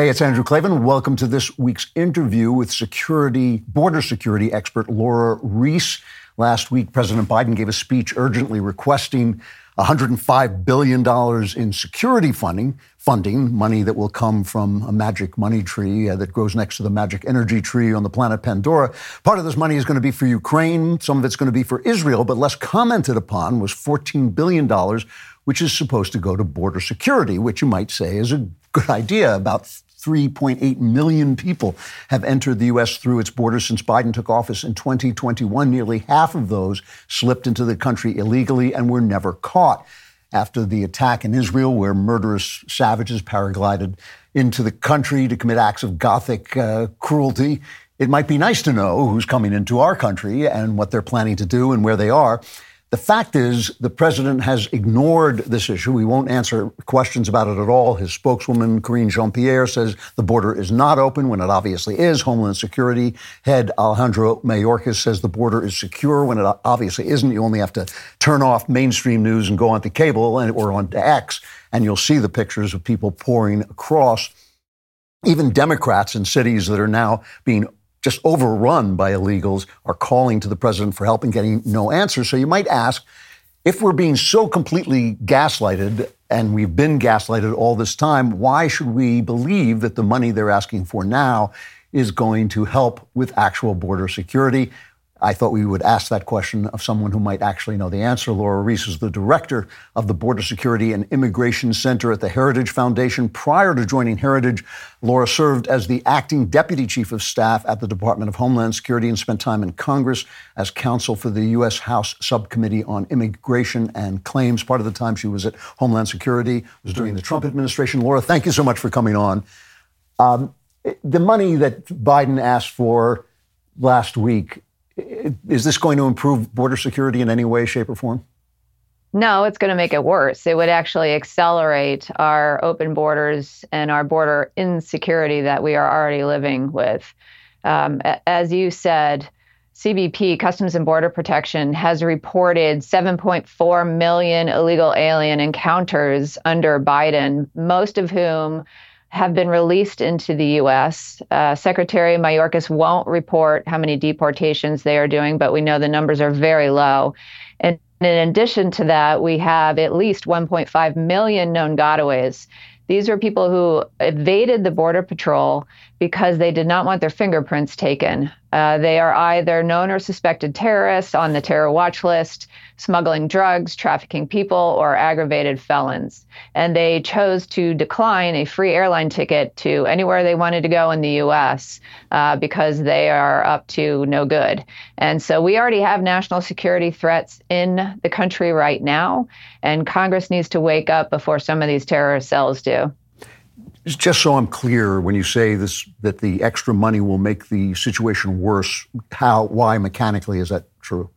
Hey, it's Andrew Klavan. Welcome to this week's interview with security, border security expert Lora Ries. Last week, President Biden gave a speech urgently requesting $105 billion in security funding, funding, money that will come from a magic money tree uh, that grows next to the magic energy tree on the planet Pandora. Part of this money is going to be for Ukraine. Some of it's going to be for Israel, but less commented upon was $14 billion, which is supposed to go to border security, which you might say is a good idea. About 3.8 million people have entered the U.S. through its borders since Biden took office in 2021. Nearly half of those slipped into the country illegally and were never caught. After the attack in Israel, where murderous savages paraglided into the country to commit acts of Gothic uh, cruelty, it might be nice to know who's coming into our country and what they're planning to do and where they are. The fact is, the president has ignored this issue. He won't answer questions about it at all. His spokeswoman, Karine Jean Pierre, says the border is not open when it obviously is. Homeland Security head Alejandro Mayorkas says the border is secure when it obviously isn't. You only have to turn off mainstream news and go onto cable and, or onto X, and you'll see the pictures of people pouring across. Even Democrats in cities that are now being just overrun by illegals are calling to the president for help and getting no answer. So you might ask if we're being so completely gaslighted, and we've been gaslighted all this time, why should we believe that the money they're asking for now is going to help with actual border security? I thought we would ask that question of someone who might actually know the answer. Lora Ries is the director of the Border Security and Immigration Center at the Heritage Foundation. Prior to joining Heritage, Lora served as the acting deputy chief of staff at the Department of Homeland Security and spent time in Congress as counsel for the U.S. House Subcommittee on Immigration and Claims. Part of the time she was at Homeland Security was during the Trump administration. Lora, thank you so much for coming on. Um, the money that Biden asked for last week is this going to improve border security in any way, shape, or form? No, it's going to make it worse. It would actually accelerate our open borders and our border insecurity that we are already living with. Um, as you said, CBP, Customs and Border Protection, has reported 7.4 million illegal alien encounters under Biden, most of whom have been released into the U.S. Uh, Secretary Mayorkas won't report how many deportations they are doing, but we know the numbers are very low. And in addition to that, we have at least 1.5 million known gotaways. These are people who evaded the Border Patrol because they did not want their fingerprints taken. Uh, they are either known or suspected terrorists on the terror watch list, smuggling drugs, trafficking people, or aggravated felons. And they chose to decline a free airline ticket to anywhere they wanted to go in the U.S. Uh, because they are up to no good. And so we already have national security threats in the country right now, and Congress needs to wake up before some of these terrorist cells do. Just so I'm clear, when you say this, that the extra money will make the situation worse, how, why mechanically is that true?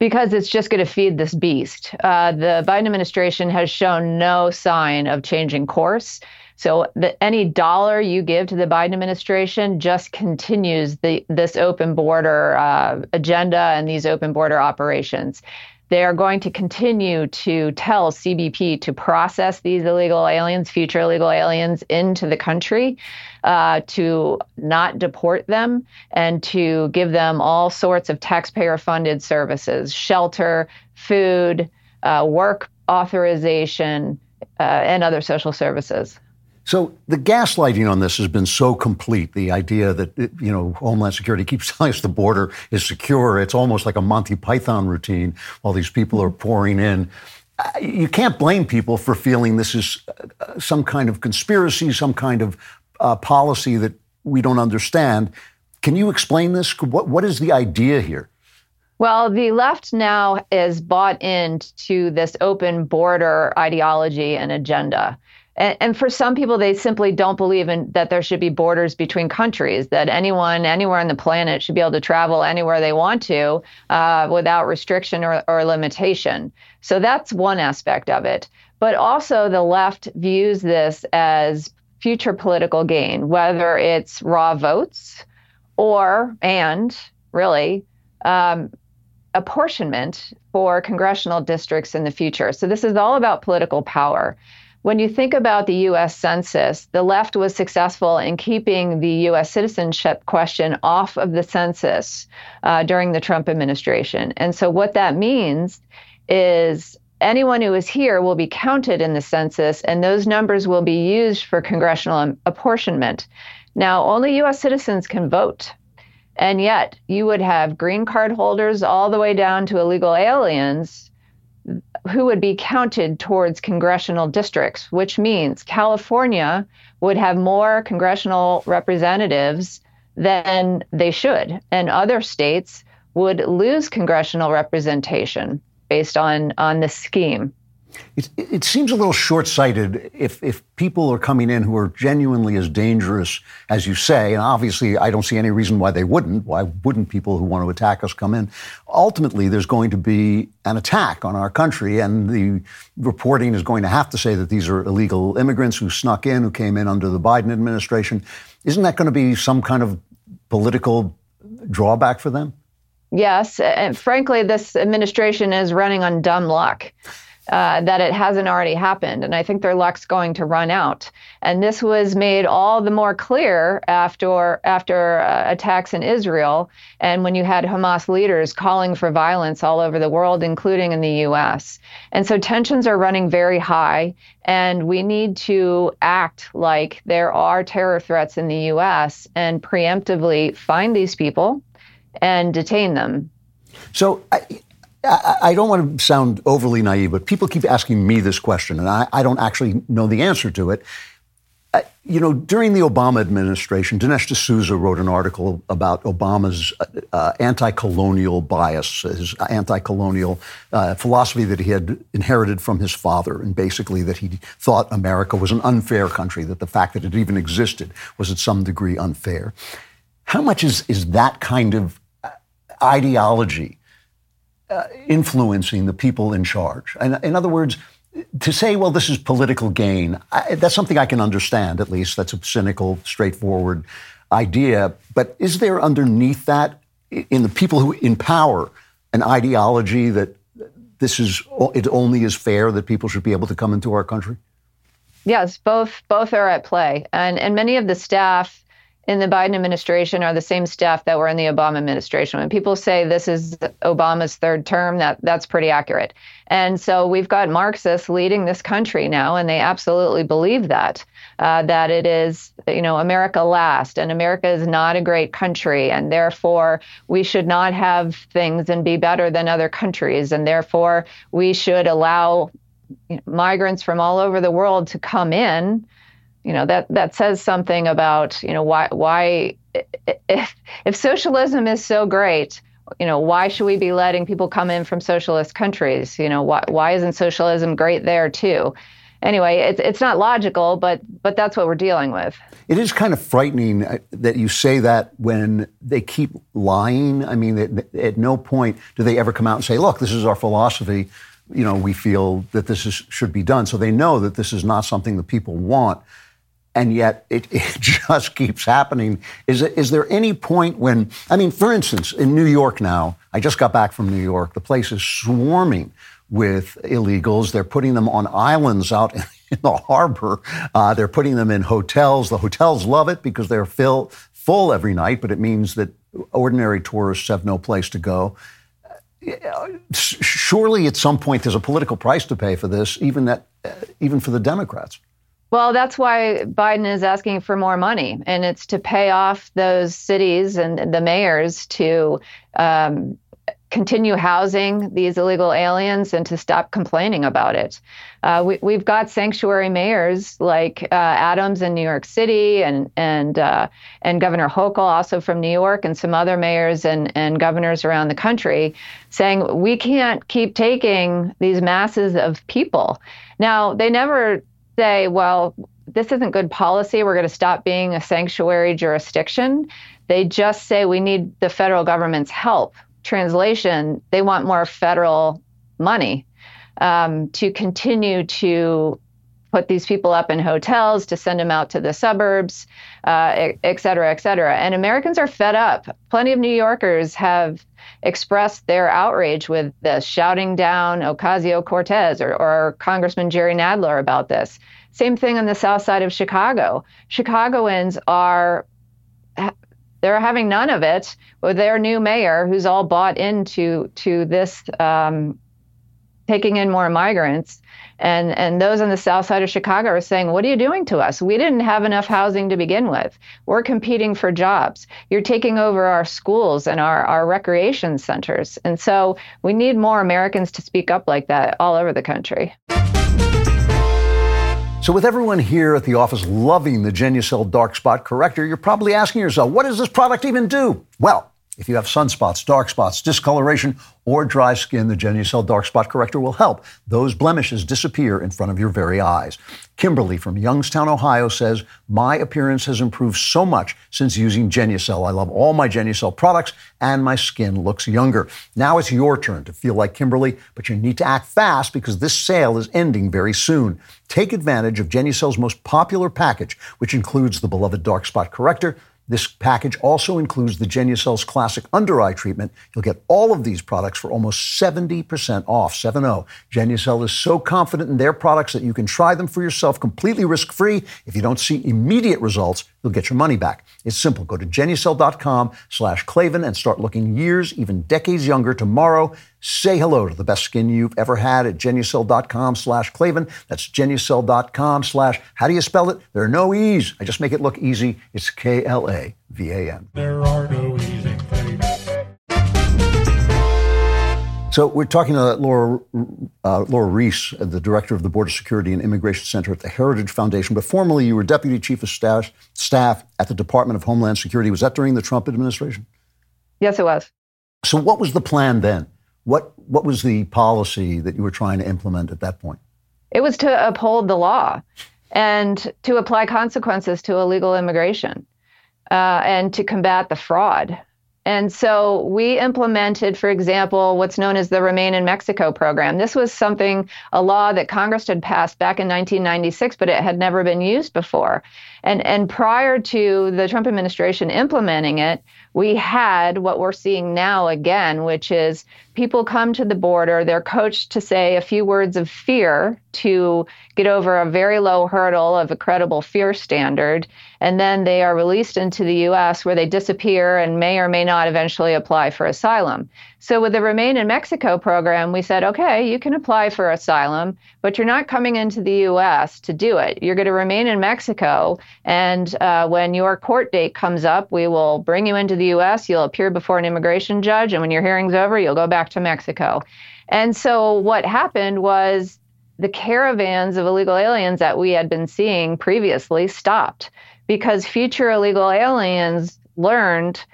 Because it's just going to feed this beast. Uh, the Biden administration has shown no sign of changing course. So the, any dollar you give to the Biden administration just continues the, this open border uh, agenda and these open border operations. They are going to continue to tell CBP to process these illegal aliens, future illegal aliens, into the country, uh, to not deport them, and to give them all sorts of taxpayer funded services shelter, food, uh, work authorization, uh, and other social services. So the gaslighting on this has been so complete. The idea that you know Homeland Security keeps telling us the border is secure. It's almost like a Monty Python routine while these people are pouring in. Uh, you can't blame people for feeling this is uh, some kind of conspiracy, some kind of uh, policy that we don't understand. Can you explain this? What what is the idea here? Well, the left now is bought into this open border ideology and agenda. And, and, for some people, they simply don't believe in that there should be borders between countries, that anyone anywhere on the planet should be able to travel anywhere they want to uh, without restriction or, or limitation. So that's one aspect of it. But also, the left views this as future political gain, whether it's raw votes or, and really, um, apportionment for congressional districts in the future. So this is all about political power when you think about the US Census, the left was successful in keeping the US citizenship question off of the census uh, during the Trump administration. And so, what that means is anyone who is here will be counted in the census, and those numbers will be used for congressional apportionment. Now, only US citizens can vote. And yet, you would have green card holders all the way down to illegal aliens who would be counted towards congressional districts, which means California would have more congressional representatives than they should, and other states would lose congressional representation based on on the scheme. It, it seems a little short-sighted if if people are coming in who are genuinely as dangerous as you say, and obviously I don't see any reason why they wouldn't. Why wouldn't people who want to attack us come in? Ultimately, there's going to be an attack on our country, and the reporting is going to have to say that these are illegal immigrants who snuck in, who came in under the Biden administration. Isn't that going to be some kind of political drawback for them? Yes, and frankly, this administration is running on dumb luck. Uh, that it hasn't already happened. And I think their luck's going to run out. And this was made all the more clear after after uh, attacks in Israel, and when you had Hamas leaders calling for violence all over the world, including in the U.S. And so tensions are running very high, and we need to act like there are terror threats in the U.S. and preemptively find these people and detain them. So I, I, don't want to sound overly naive, but people keep asking me this question, and I, I don't actually know the answer to it. Uh, you know, during the Obama administration, Dinesh D'Souza wrote an article about Obama's uh, uh anti-colonial bias, his anti-colonial uh, philosophy that he had inherited from his father, and basically that he thought America was an unfair country, that the fact that it even existed was at some degree unfair. How much is, is that kind of ideology uh, influencing the people in charge. In, in, other words, to say, well, this is political gain, I, that's something I can understand, at least. That's a cynical, straightforward idea. But is there underneath that, in the people who in power, an ideology that this is, it only is fair that people should be able to come into our country? Yes, both both are at play, and and many of the staff in the Biden administration are the same staff that were in the Obama administration. When people say this is Obama's third term, that that's pretty accurate. And so we've got Marxists leading this country now, and they absolutely believe that uh, that it is you know America last, and America is not a great country, and therefore we should not have things and be better than other countries, and therefore we should allow migrants from all over the world to come in you know that that says something about you know why why if if socialism is so great you know why should we be letting people come in from socialist countries? You know why why isn't socialism great there too? Anyway it's it's not logical but but that's what we're dealing with. It is kind of frightening uh, that you say that when they keep lying. I mean at, at no point do they ever come out and say look this is our philosophy. You know we feel that this is, should be done. So they know that this is not something that people want and yet it, it, just keeps happening. Is, is there any point when, I mean, for instance, in New York now, I just got back from New York, the place is swarming with illegals. They're putting them on islands out in the harbor. Uh, they're putting them in hotels. The hotels love it because they're fill, full every night, but it means that ordinary tourists have no place to go. Surely, at some point, there's a political price to pay for this, even that, uh, even for the Democrats. Well, that's why Biden is asking for more money, and it's to pay off those cities and the mayors to um, continue housing these illegal aliens and to stop complaining about it. Uh, we, have got sanctuary mayors like uh, Adams in New York City and and uh, and Governor Hochul also from New York and some other mayors and, and governors around the country saying we can't keep taking these masses of people. Now they never say, well, this isn't good policy. We're going to stop being a sanctuary jurisdiction. They just say we need the federal government's help. Translation, they want more federal money um, to continue to put these people up in hotels, to send them out to the suburbs, uh, et cetera, et cetera. And Americans are fed up. Plenty of New Yorkers have expressed their outrage with this, shouting down Ocasio Cortez or, or Congressman Jerry Nadler about this. Same thing on the south side of Chicago. Chicagoans are they're having none of it with their new mayor, who's all bought into to this um, taking in more migrants. And, and those on the south side of Chicago are saying, What are you doing to us? We didn't have enough housing to begin with. We're competing for jobs. You're taking over our schools and our, our recreation centers. And so we need more Americans to speak up like that all over the country. So, with everyone here at the office loving the Genucel Dark Spot Corrector, you're probably asking yourself, what does this product even do? Well, if you have sunspots, dark spots, discoloration, or dry skin, the Genucel Dark Spot Corrector will help those blemishes disappear in front of your very eyes. Kimberly from Youngstown, Ohio says, My appearance has improved so much since using Genucel. I love all my Genucel products, and my skin looks younger. Now it's your turn to feel like Kimberly, but you need to act fast because this sale is ending very soon. Take advantage of Genucel's most popular package, which includes the beloved Dark Spot Corrector this package also includes the Genucel's classic under eye treatment. You'll get all of these products for almost 70% off, 7-0. Genucel is so confident in their products that you can try them for yourself completely risk-free. If you don't see immediate results, you'll get your money back. It's simple. Go to genucel.com slash Klavan and start looking years, even decades younger tomorrow. Say hello to the best skin you've ever had at genucel.com slash Klavan. That's genucel.com slash, how do you spell it? There are no E's. I just make it look easy. It's K-L-A-V-A-N. There are no So we're talking to Lora, uh, Lora Ries, the director of the Border Security and Immigration Center at the Heritage Foundation. But formerly, you were deputy chief of staff, staff at the Department of Homeland Security. Was that during the Trump administration? Yes, it was. So what was the plan then? What, what was the policy that you were trying to implement at that point? It was to uphold the law and to apply consequences to illegal immigration uh, and to combat the fraud. And so we implemented, for example, what's known as the Remain in Mexico program. This was something, a law that Congress had passed back in 1996, but it had never been used before. And, and prior to the Trump administration implementing it, we had what we're seeing now again, which is people come to the border, they're coached to say a few words of fear to get over a very low hurdle of a credible fear standard, and then they are released into the US where they disappear and may or may not eventually apply for asylum. So with the Remain in Mexico program, we said, okay, you can apply for asylum, but you're not coming into the US to do it. You're going to remain in Mexico, and uh, when your court date comes up, we will bring you into the US, you'll appear before an immigration judge, and when your hearing's over, you'll go back to Mexico. And so what happened was the caravans of illegal aliens that we had been seeing previously stopped because future illegal aliens learned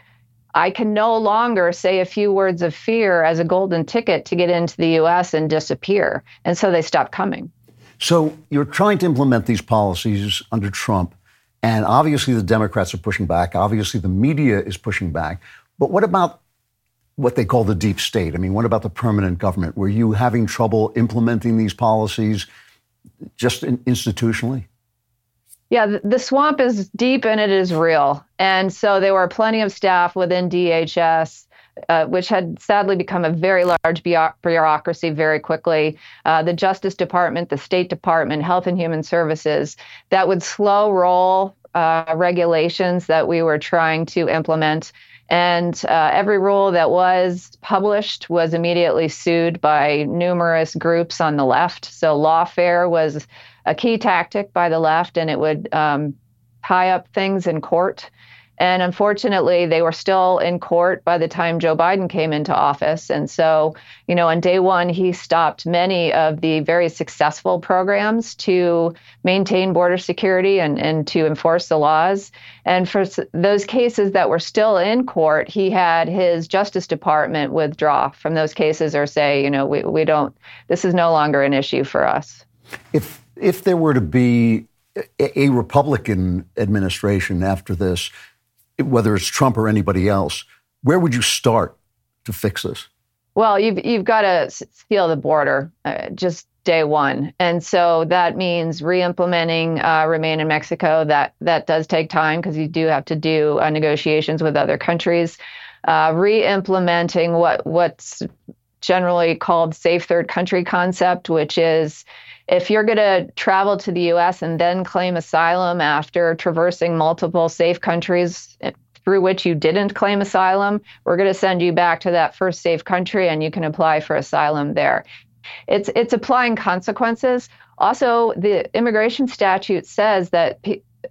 I can no longer say a few words of fear as a golden ticket to get into the US and disappear. And so they stopped coming. So you're trying to implement these policies under Trump. And obviously, the Democrats are pushing back. Obviously, the media is pushing back. But what about what they call the deep state? I mean, what about the permanent government? Were you having trouble implementing these policies just institutionally? Yeah, the swamp is deep and it is real. And so there were plenty of staff within DHS uh, which had sadly become a very large bureaucracy very quickly. Uh, the Justice Department, the State Department, Health and Human Services, that would slow roll uh, regulations that we were trying to implement. And uh, every rule that was published was immediately sued by numerous groups on the left. So, lawfare was a key tactic by the left, and it would um, tie up things in court. And unfortunately, they were still in court by the time Joe Biden came into office. And so, you know, on day one, he stopped many of the very successful programs to maintain border security and, and to enforce the laws. And for those cases that were still in court, he had his Justice Department withdraw from those cases or say, you know, we, we don't, this is no longer an issue for us. If, if there were to be a Republican administration after this, whether it's Trump or anybody else, where would you start to fix this? Well, you've you've got to seal the border. Uh, just day one. And so that means re-implementing uh, Remain in Mexico. That that does take time because you do have to do uh, negotiations with other countries. Uh, re-implementing what what's generally called safe third country concept, which is if you're going to travel to the U.S. and then claim asylum after traversing multiple safe countries through which you didn't claim asylum, we're going to send you back to that first safe country and you can apply for asylum there. It's it's applying consequences. Also, the immigration statute says that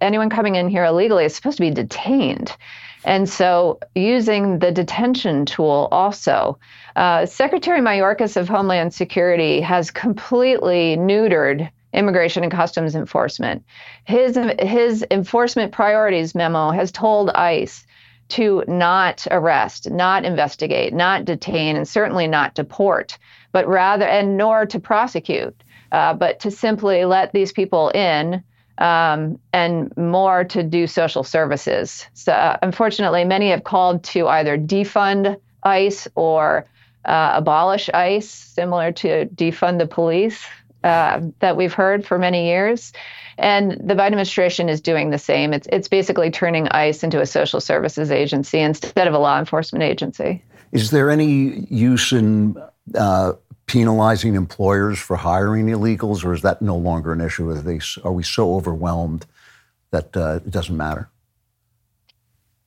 anyone coming in here illegally is supposed to be detained. And so, using the detention tool also, uh, Secretary Mayorkas of Homeland Security has completely neutered immigration and customs enforcement. His his enforcement priorities memo has told ICE to not arrest, not investigate, not detain, and certainly not deport, but rather and nor to prosecute, uh, but to simply let these people in um, and more to do social services. So, uh, unfortunately, many have called to either defund ICE or uh, abolish ICE, similar to defund the police uh, that we've heard for many years. And the Biden administration is doing the same. It's, it's basically turning ICE into a social services agency instead of a law enforcement agency. Is there any use in uh, penalizing employers for hiring illegals, or is that no longer an issue? Are, they, are we so overwhelmed that uh, it doesn't matter?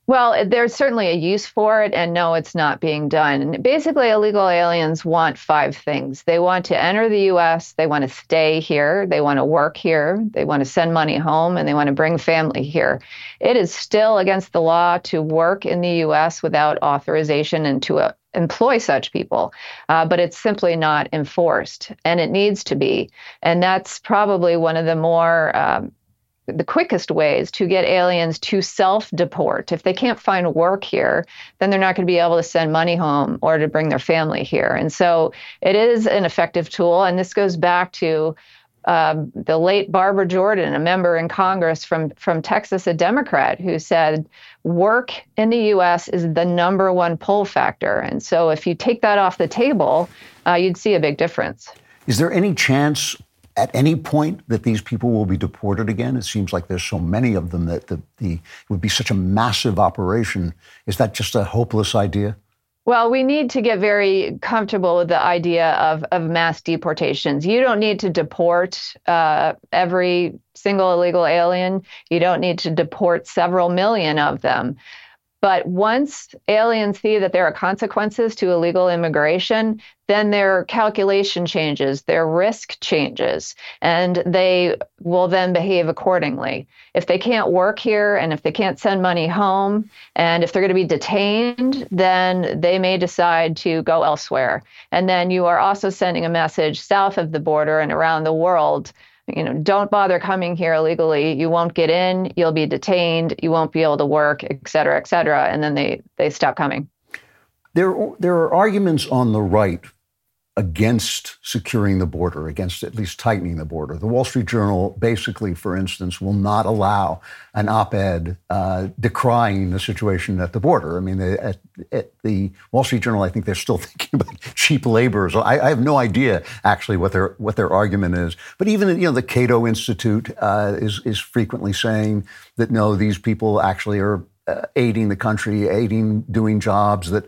Well, there's certainly a use for it, and no, it's not being done. Basically, illegal aliens want five things they want to enter the U.S., they want to stay here, they want to work here, they want to send money home, and they want to bring family here. It is still against the law to work in the U.S. without authorization and to uh, employ such people, uh, but it's simply not enforced, and it needs to be. And that's probably one of the more um, the quickest ways to get aliens to self deport. If they can't find work here, then they're not going to be able to send money home or to bring their family here. And so it is an effective tool. And this goes back to um, the late Barbara Jordan, a member in Congress from, from Texas, a Democrat, who said work in the US is the number one pull factor. And so if you take that off the table, uh, you'd see a big difference. Is there any chance at any point that these people will be deported again? It seems like there's so many of them that the, the, it would be such a massive operation. Is that just a hopeless idea? Well, we need to get very comfortable with the idea of, of mass deportations. You don't need to deport uh, every single illegal alien. You don't need to deport several million of them. But once aliens see that there are consequences to illegal immigration, then their calculation changes, their risk changes, and they will then behave accordingly. If they can't work here and if they can't send money home and if they're going to be detained, then they may decide to go elsewhere. And then you are also sending a message south of the border and around the world you know, don't bother coming here illegally. You won't get in. You'll be detained. You won't be able to work, et cetera, et cetera. And then they they stop coming. There there are arguments on the right against securing the border, against at least tightening the border. The Wall Street Journal, basically, for instance, will not allow an op ed uh, decrying the situation at the border. I mean, at, at, the Wall Street Journal, I think they're still thinking about cheap labor. So I, I, have no idea actually what their what their argument is. But even you know, the Cato Institute uh, is is frequently saying that no, these people actually are uh, aiding the country, aiding doing jobs that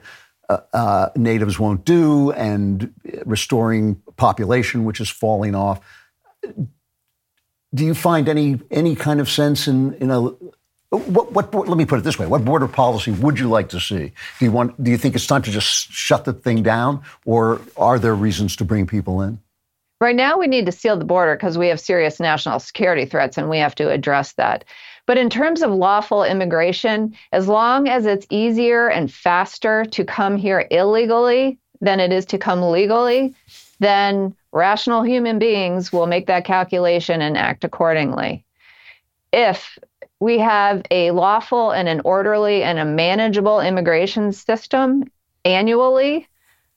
uh, uh, natives won't do and restoring population which is falling off. Do you find any any kind of sense in in a what, what, let me put it this way: What border policy would you like to see? Do you want? Do you think it's time to just shut the thing down, or are there reasons to bring people in? Right now, we need to seal the border because we have serious national security threats, and we have to address that. But in terms of lawful immigration, as long as it's easier and faster to come here illegally than it is to come legally, then rational human beings will make that calculation and act accordingly. If we have a lawful and an orderly and a manageable immigration system annually,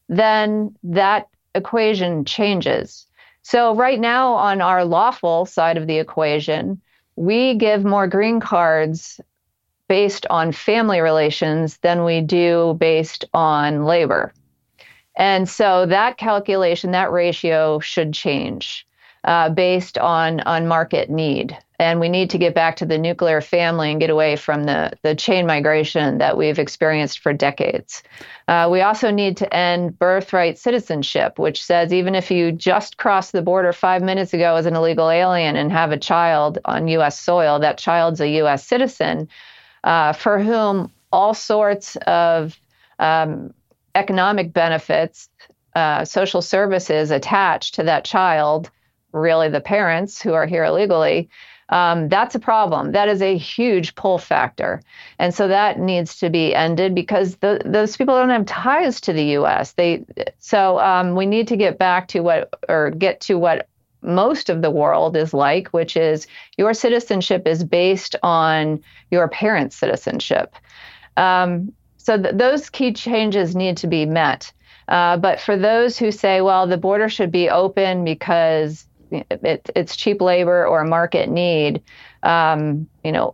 then that equation changes. So, right now, on our lawful side of the equation, we give more green cards based on family relations than we do based on labor. And so that calculation, that ratio should change uh, based on, on market need. And we need to get back to the nuclear family and get away from the, the chain migration that we've experienced for decades. Uh, we also need to end birthright citizenship, which says even if you just crossed the border five minutes ago as an illegal alien and have a child on U.S. soil, that child's a U.S. citizen uh, for whom all sorts of um, economic benefits, uh, social services attached to that child, really the parents who are here illegally, um, that's a problem. That is a huge pull factor. And so that needs to be ended because the, those people don't have ties to the U.S. They so um, we need to get back to what or get to what most of the world is like, which is your citizenship is based on your parents' citizenship. Um, so th- those key changes need to be met. Uh, but for those who say, well, the border should be open because it, it's cheap labor or a market need, um, you know,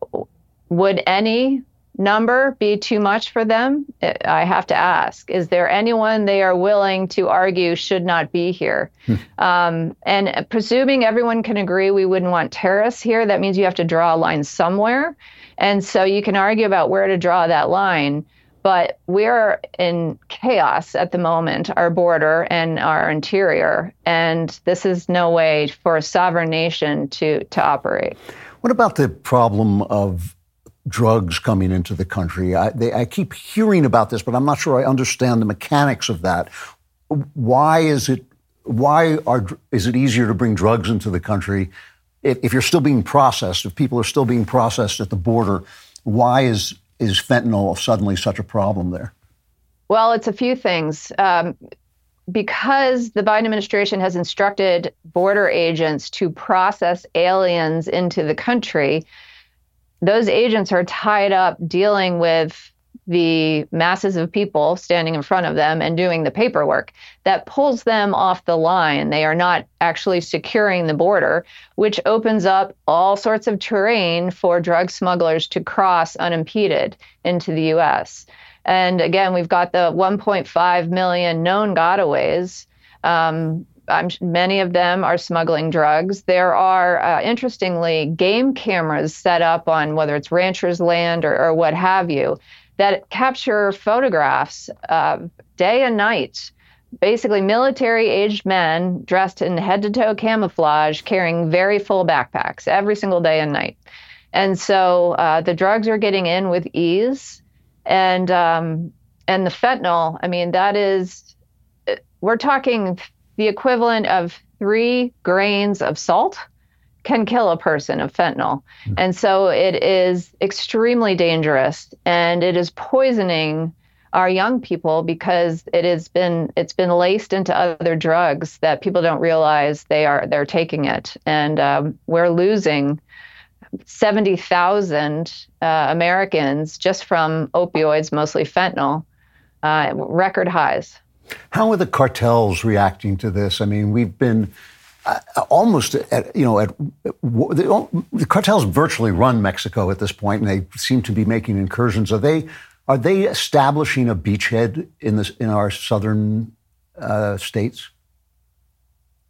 would any number be too much for them? I have to ask. Is there anyone they are willing to argue should not be here? Hmm. Um, and presuming everyone can agree we wouldn't want terrorists here, that means you have to draw a line somewhere. And so you can argue about where to draw that line. But we're in chaos at the moment, our border and our interior. And this is no way for a sovereign nation to, to operate. What about the problem of drugs coming into the country. I, they, I, keep hearing about this, but I'm not sure I understand the mechanics of that. Why is it? Why are, is it easier to bring drugs into the country if, if you're still being processed? If people are still being processed at the border, why is is fentanyl suddenly such a problem there? Well, it's a few things. Um, because the Biden administration has instructed border agents to process aliens into the country, those agents are tied up dealing with the masses of people standing in front of them and doing the paperwork. That pulls them off the line. They are not actually securing the border, which opens up all sorts of terrain for drug smugglers to cross unimpeded into the US. And again, we've got the 1.5 million known gotaways. Um, I'm, many of them are smuggling drugs. There are, uh, interestingly, game cameras set up on whether it's ranchers' land or, or what have you that capture photographs of day and night. Basically, military aged men dressed in head to toe camouflage carrying very full backpacks every single day and night. And so uh, the drugs are getting in with ease. And, um, and the fentanyl, I mean, that is, we're talking the equivalent of three grains of salt can kill a person of fentanyl. Mm-hmm. And so it is extremely dangerous and it is poisoning our young people because it has been it's been laced into other drugs that people don't realize they are they're taking it and um, we're losing 70,000 uh, Americans just from opioids mostly fentanyl uh, record highs how are the cartels reacting to this? I mean, we've been almost at, you know, at, the, the, cartels virtually run Mexico at this point, and they seem to be making incursions. Are they are they establishing a beachhead in this in our southern uh, states?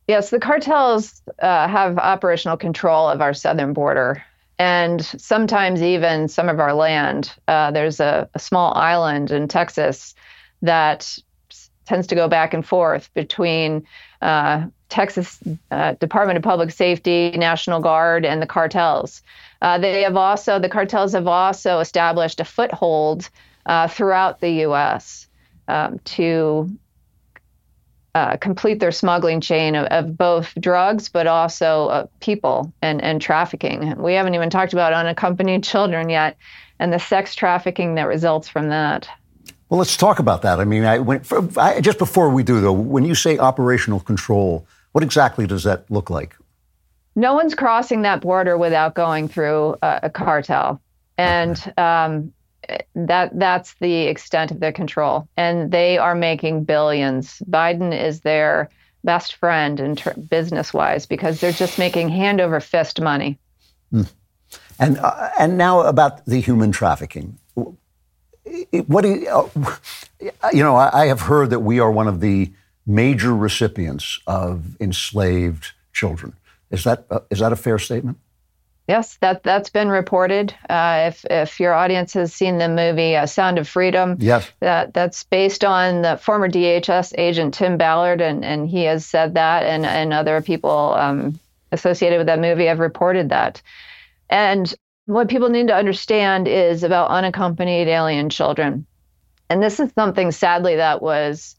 Yes, the cartels uh, have operational control of our southern border, and sometimes even some of our land. Uh, there's a, a small island in Texas that tends to go back and forth between uh, Texas uh, Department of Public Safety, National Guard, and the cartels. Uh, they have also the cartels have also established a foothold uh, throughout the U.S. Um, to uh, complete their smuggling chain of, of both drugs, but also uh, people and, and trafficking. We haven't even talked about unaccompanied children yet, and the sex trafficking that results from that. Well, let's talk about that. I mean, I, when, for, I, just before we do, though, when you say operational control, what exactly does that look like? No one's crossing that border without going through a, a cartel, and um, that that's the extent of their control. And they are making billions. Biden is their best friend in ter- business wise because they're just making hand over fist money. Mm. And uh, and now about the human trafficking what do you, uh, you know, I, I have heard that we are one of the major recipients of enslaved children. Is that uh, is that a fair statement? Yes, that that's been reported. Uh, if if your audience has seen the movie uh, Sound of Freedom, yes, that that's based on the former DHS agent Tim Ballard, and and he has said that, and and other people um, associated with that movie have reported that. And what people need to understand is about unaccompanied alien children, and this is something sadly that was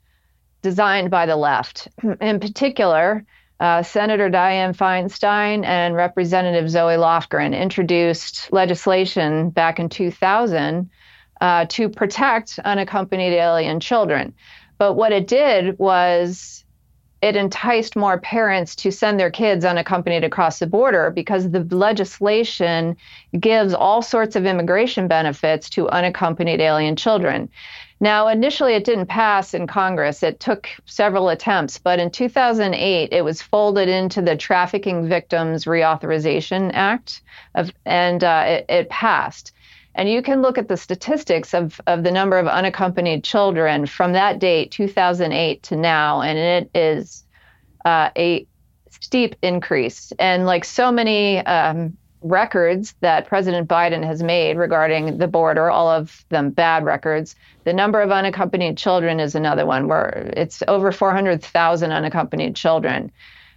designed by the left, in particular uh, Senator Dianne Feinstein and Representative Zoe Lofgren introduced legislation back in 2000 uh, to protect unaccompanied alien children. But what it did was it enticed more parents to send their kids unaccompanied across the border because the legislation gives all sorts of immigration benefits to unaccompanied alien children. Now, initially, it didn't pass in Congress. It took several attempts, but in 2008, it was folded into the Trafficking Victims Reauthorization Act, of, and uh, it, it, passed. And you can look at the statistics of, of the number of unaccompanied children from that date, 2008, to now, and it is uh, a steep increase. And like so many um, records that President Biden has made regarding the border, all of them bad records. The number of unaccompanied children is another one where it's over 400,000 unaccompanied children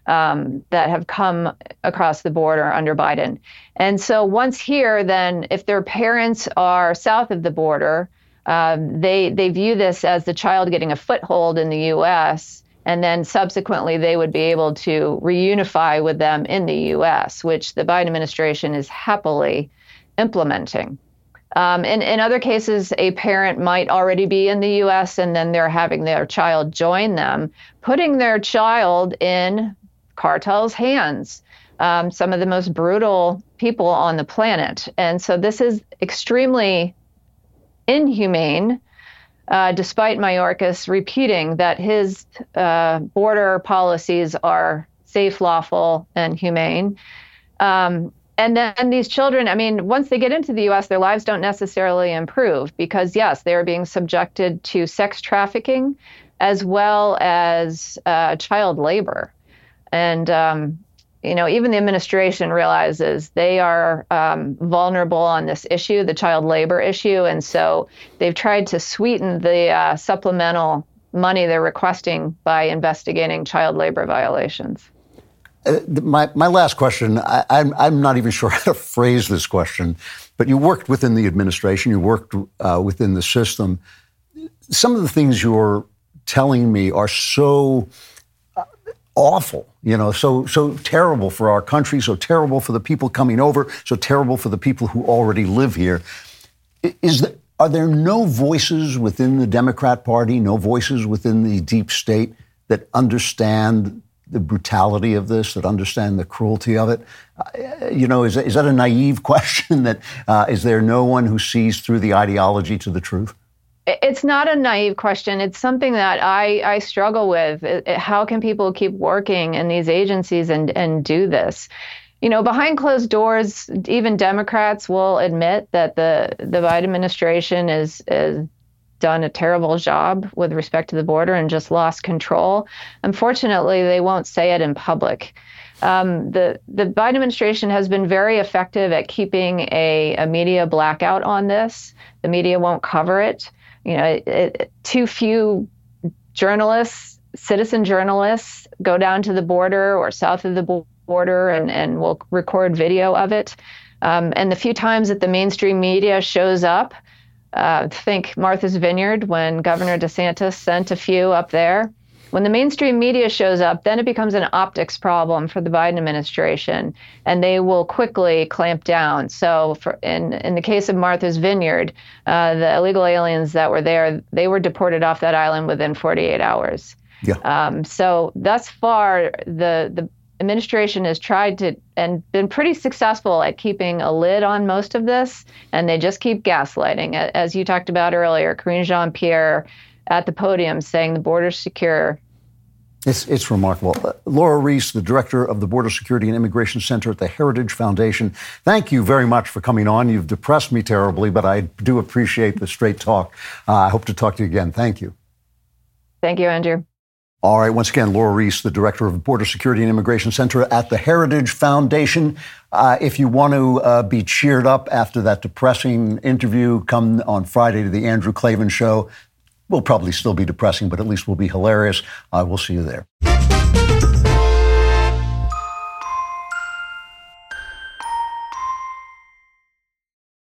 um, that have come across the border under Biden. And so once here, then if their parents are south of the border, um, they they view this as the child getting a foothold in the U.S and then subsequently they would be able to reunify with them in the US, which the Biden administration is happily implementing. Um, in, in other cases, a parent might already be in the US and then they're having their child join them, putting their child in cartels' hands. Um, some of the most brutal people on the planet. And so this is extremely inhumane uh, despite Mayorkas repeating that his uh, border policies are safe, lawful, and humane. Um, and then these children, I mean, once they get into the US, their lives don't necessarily improve because, yes, they are being subjected to sex trafficking as well as uh, child labor. And um, you know, even the administration realizes they are um, vulnerable on this issue, the child labor issue, and so they've tried to sweeten the uh, supplemental money they're requesting by investigating child labor violations. Uh, my, my last question I, I'm, I'm not even sure how to phrase this question, but you worked within the administration, you worked uh, within the system. Some of the things you're telling me are so awful, you know, so so terrible for our country, so terrible for the people coming over, so terrible for the people who already live here. Is the, are there no voices within the Democrat Party, no voices within the deep state that understand the brutality of this, that understand the cruelty of it? Uh, you know, is, is that a naive question? That uh, is there no one who sees through the ideology to the truth? It's not a naive question. It's something that I, I struggle with. It, it, how can people keep working in these agencies and, and do this? You know, behind closed doors, even Democrats will admit that the, the Biden administration is, is done a terrible job with respect to the border and just lost control. Unfortunately, they won't say it in public. Um, the the Biden administration has been very effective at keeping a, a media blackout on this. The media won't cover it you know, it, it, too few journalists, citizen journalists, go down to the border or south of the border and, and will record video of it. Um, and the few times that the mainstream media shows up, uh, think Martha's Vineyard when Governor DeSantis sent a few up there. When the mainstream media shows up, then it becomes an optics problem for the Biden administration, and they will quickly clamp down. So, for, in in the case of Martha's Vineyard, uh, the illegal aliens that were there, they were deported off that island within 48 hours. Yeah. Um, so thus far, the the administration has tried to and been pretty successful at keeping a lid on most of this, and they just keep gaslighting. As you talked about earlier, Karine Jean Pierre at the podium saying the border's secure It's, it's remarkable. Uh, Lora Ries, the director of the Border Security and Immigration Center at the Heritage Foundation, thank you very much for coming on. You've depressed me terribly, but I do appreciate the straight talk. Uh, I hope to talk to you again. Thank you. Thank you, Andrew. All right, once again, Lora Ries, the director of Border Security and Immigration Center at the Heritage Foundation. Uh, if you want to uh, be cheered up after that depressing interview, come on Friday to the Andrew Klavan Show will probably still be depressing, but at least will be hilarious. Uh, we'll see you there.